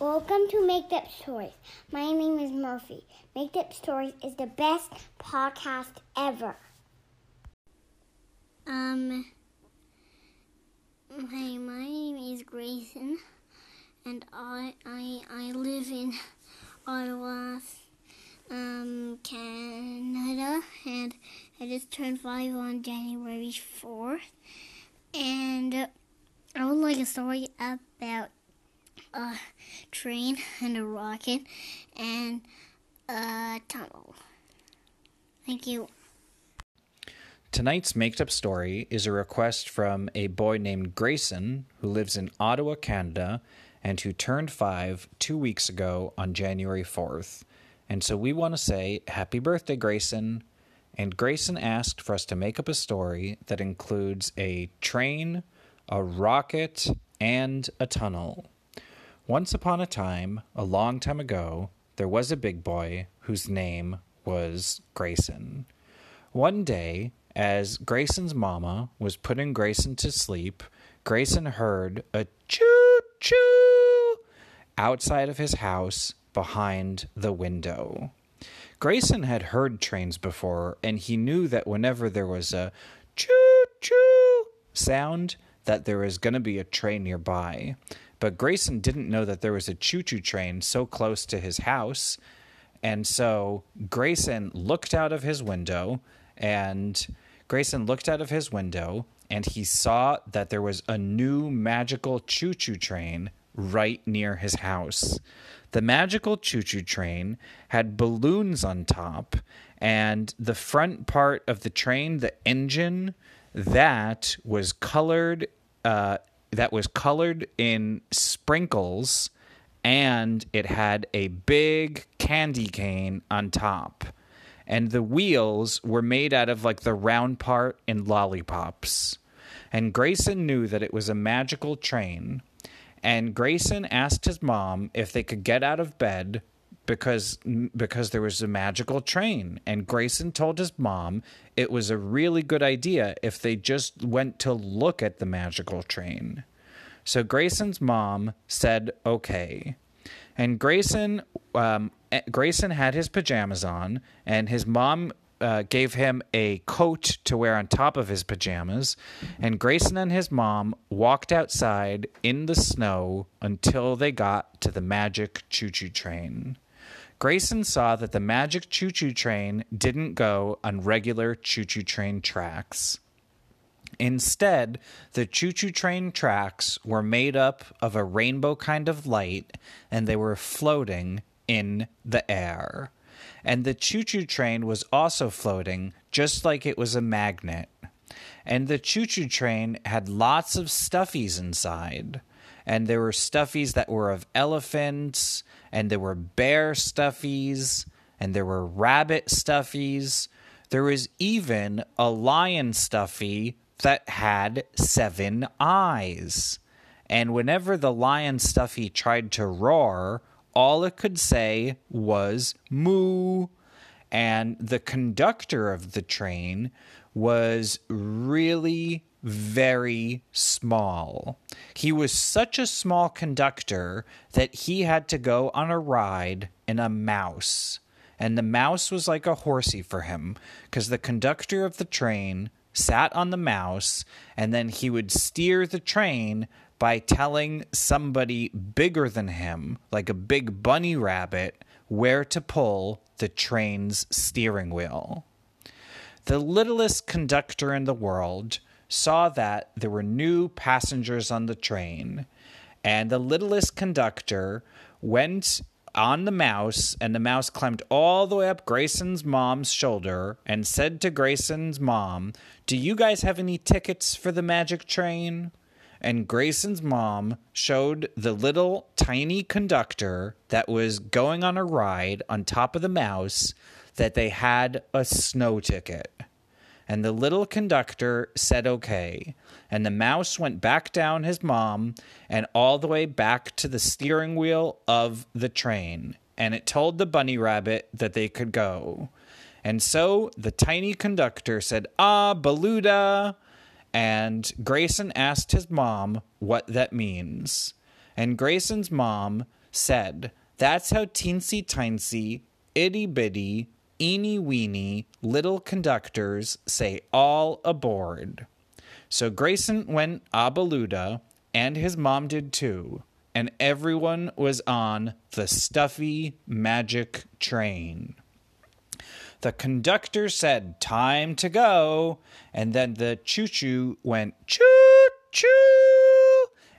Welcome to Maked Up Stories. My name is Murphy. Maked Up Stories is the best podcast ever. Um, hi, my name is Grayson, and I I I live in Ottawa, um, Canada, and I just turned five on January fourth, and I would like a story about a train and a rocket and a tunnel. Thank you. Tonight's made up Story is a request from a boy named Grayson who lives in Ottawa, Canada, and who turned five two weeks ago on January 4th. And so we want to say happy birthday, Grayson. And Grayson asked for us to make up a story that includes a train, a rocket, and a tunnel. Once upon a time, a long time ago, there was a big boy whose name was Grayson. One day, as Grayson's mama was putting Grayson to sleep, Grayson heard a choo choo outside of his house behind the window. Grayson had heard trains before, and he knew that whenever there was a choo choo sound, that there was going to be a train nearby. But Grayson didn't know that there was a choo choo train so close to his house. And so Grayson looked out of his window and Grayson looked out of his window and he saw that there was a new magical choo choo train right near his house. The magical choo choo train had balloons on top, and the front part of the train, the engine, that was colored. Uh, that was colored in sprinkles, and it had a big candy cane on top and the wheels were made out of like the round part in lollipops. And Grayson knew that it was a magical train. And Grayson asked his mom if they could get out of bed because because there was a magical train and Grayson told his mom it was a really good idea if they just went to look at the magical train. So Grayson's mom said okay. And Grayson um, eh, Grayson had his pajamas on, and his mom uh, gave him a coat to wear on top of his pajamas. And Grayson and his mom walked outside in the snow until they got to the magic choo choo train. Grayson saw that the magic choo choo train didn't go on regular choo choo train tracks. Instead, the choo choo train tracks were made up of a rainbow kind of light and they were floating in the air. And the choo choo train was also floating just like it was a magnet. And the choo choo train had lots of stuffies inside. And there were stuffies that were of elephants, and there were bear stuffies, and there were rabbit stuffies. There was even a lion stuffy that had seven eyes. And whenever the lion stuffy tried to roar, all it could say was moo. And the conductor of the train was really very small. He was such a small conductor that he had to go on a ride in a mouse. And the mouse was like a horsey for him because the conductor of the train sat on the mouse, and then he would steer the train by telling somebody bigger than him, like a big bunny rabbit, where to pull the train's steering wheel. The littlest conductor in the world saw that there were new passengers on the train, and the littlest conductor went on the mouse, and the mouse climbed all the way up Grayson's mom's shoulder and said to Grayson's mom, Do you guys have any tickets for the magic train? And Grayson's mom showed the little tiny conductor that was going on a ride on top of the mouse that they had a snow ticket. And the little conductor said okay. And the mouse went back down his mom and all the way back to the steering wheel of the train. And it told the bunny rabbit that they could go. And so the tiny conductor said, Ah, Beluda. And Grayson asked his mom what that means. And Grayson's mom said, That's how teensy tiny, itty bitty, eeny weeny little conductors say all aboard. So Grayson went abaluda, and his mom did too, and everyone was on the stuffy magic train. The conductor said, Time to go. And then the choo choo went choo choo.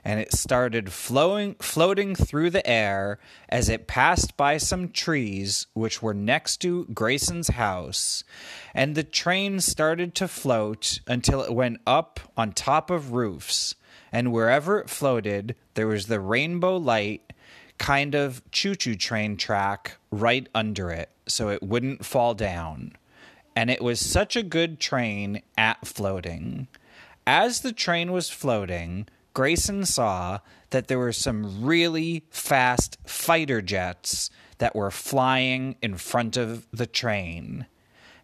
And it started flowing, floating through the air as it passed by some trees which were next to Grayson's house. And the train started to float until it went up on top of roofs. And wherever it floated, there was the rainbow light kind of choo choo train track right under it so it wouldn't fall down. And it was such a good train at floating. As the train was floating, Grayson saw that there were some really fast fighter jets that were flying in front of the train.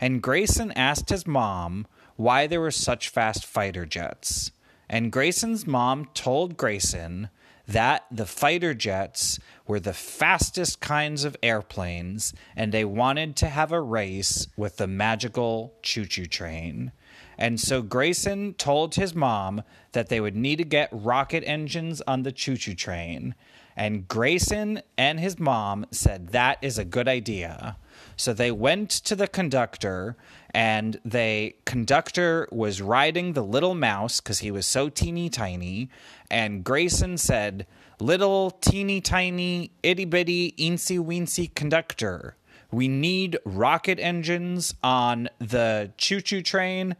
And Grayson asked his mom why there were such fast fighter jets. And Grayson's mom told Grayson that the fighter jets were the fastest kinds of airplanes, and they wanted to have a race with the magical choo choo train. And so Grayson told his mom that they would need to get rocket engines on the choo choo train. And Grayson and his mom said that is a good idea. So they went to the conductor and the conductor was riding the little mouse because he was so teeny tiny. And Grayson said, Little teeny tiny itty bitty eensy weensy conductor. We need rocket engines on the choo choo train,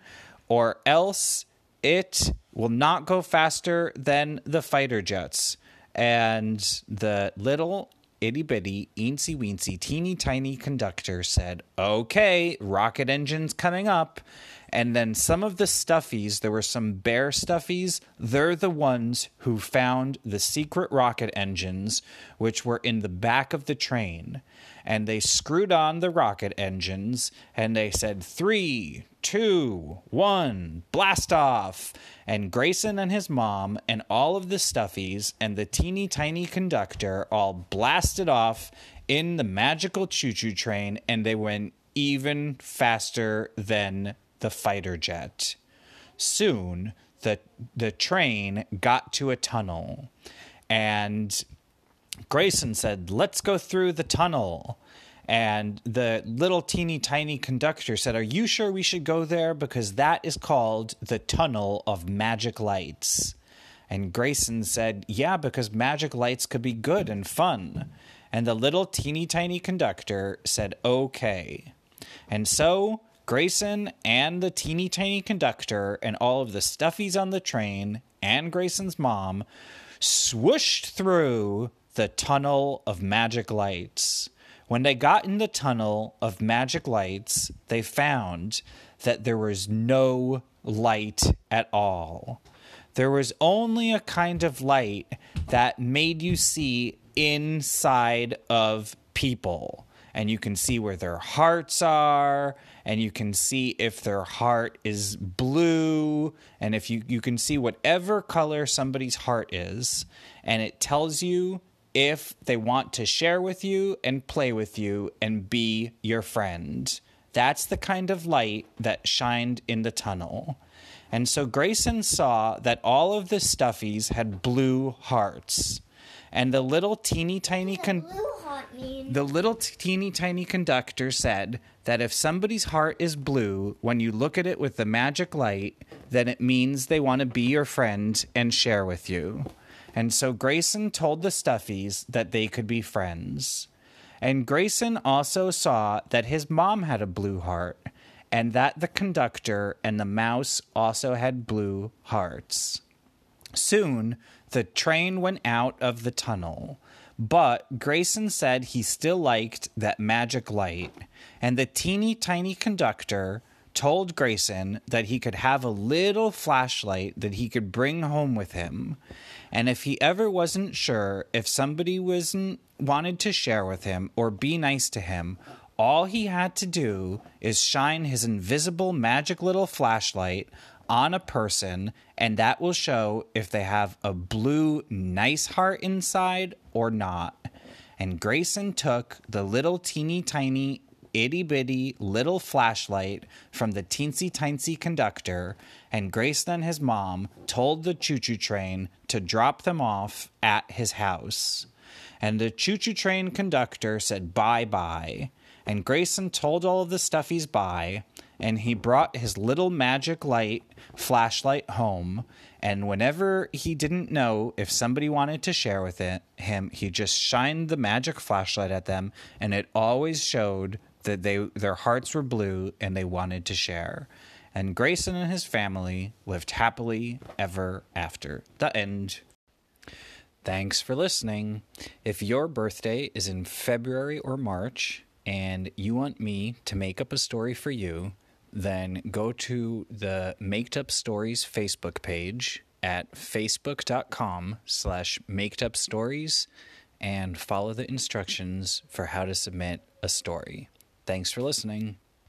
or else it will not go faster than the fighter jets. And the little itty bitty, eensy weensy, teeny tiny conductor said, Okay, rocket engines coming up. And then some of the stuffies, there were some bear stuffies. They're the ones who found the secret rocket engines, which were in the back of the train. And they screwed on the rocket engines and they said, Three, two, one, blast off. And Grayson and his mom and all of the stuffies and the teeny tiny conductor all blasted off in the magical choo choo train and they went even faster than the fighter jet. Soon, the, the train got to a tunnel, and Grayson said, Let's go through the tunnel. And the little teeny tiny conductor said, Are you sure we should go there? Because that is called the Tunnel of Magic Lights. And Grayson said, Yeah, because magic lights could be good and fun. And the little teeny tiny conductor said, Okay. And so Grayson and the teeny tiny conductor and all of the stuffies on the train and Grayson's mom swooshed through the tunnel of magic lights. When they got in the tunnel of magic lights, they found that there was no light at all. There was only a kind of light that made you see inside of people. And you can see where their hearts are, and you can see if their heart is blue, and if you, you can see whatever color somebody's heart is, and it tells you if they want to share with you and play with you and be your friend. That's the kind of light that shined in the tunnel. And so Grayson saw that all of the stuffies had blue hearts. And the little teeny tiny con- the little teeny tiny conductor said that if somebody's heart is blue when you look at it with the magic light, then it means they want to be your friend and share with you. And so Grayson told the stuffies that they could be friends. And Grayson also saw that his mom had a blue heart and that the conductor and the mouse also had blue hearts. Soon, the train went out of the tunnel, but Grayson said he still liked that magic light, and the teeny tiny conductor told Grayson that he could have a little flashlight that he could bring home with him. And if he ever wasn't sure if somebody wasn't wanted to share with him or be nice to him, all he had to do is shine his invisible magic little flashlight on a person, and that will show if they have a blue, nice heart inside or not. and Grayson took the little teeny tiny itty bitty little flashlight from the teensy tiny conductor, and Grayson and his mom told the choo choo train to drop them off at his house. And the choo choo train conductor said bye bye, and Grayson told all of the stuffies bye, and he brought his little magic light flashlight home. And whenever he didn't know if somebody wanted to share with it, him, he just shined the magic flashlight at them, and it always showed that they their hearts were blue and they wanted to share. And Grayson and his family lived happily ever after. The end. Thanks for listening. If your birthday is in February or March and you want me to make up a story for you, then go to the Maked Up Stories Facebook page at facebook.com slash makedupstories and follow the instructions for how to submit a story. Thanks for listening.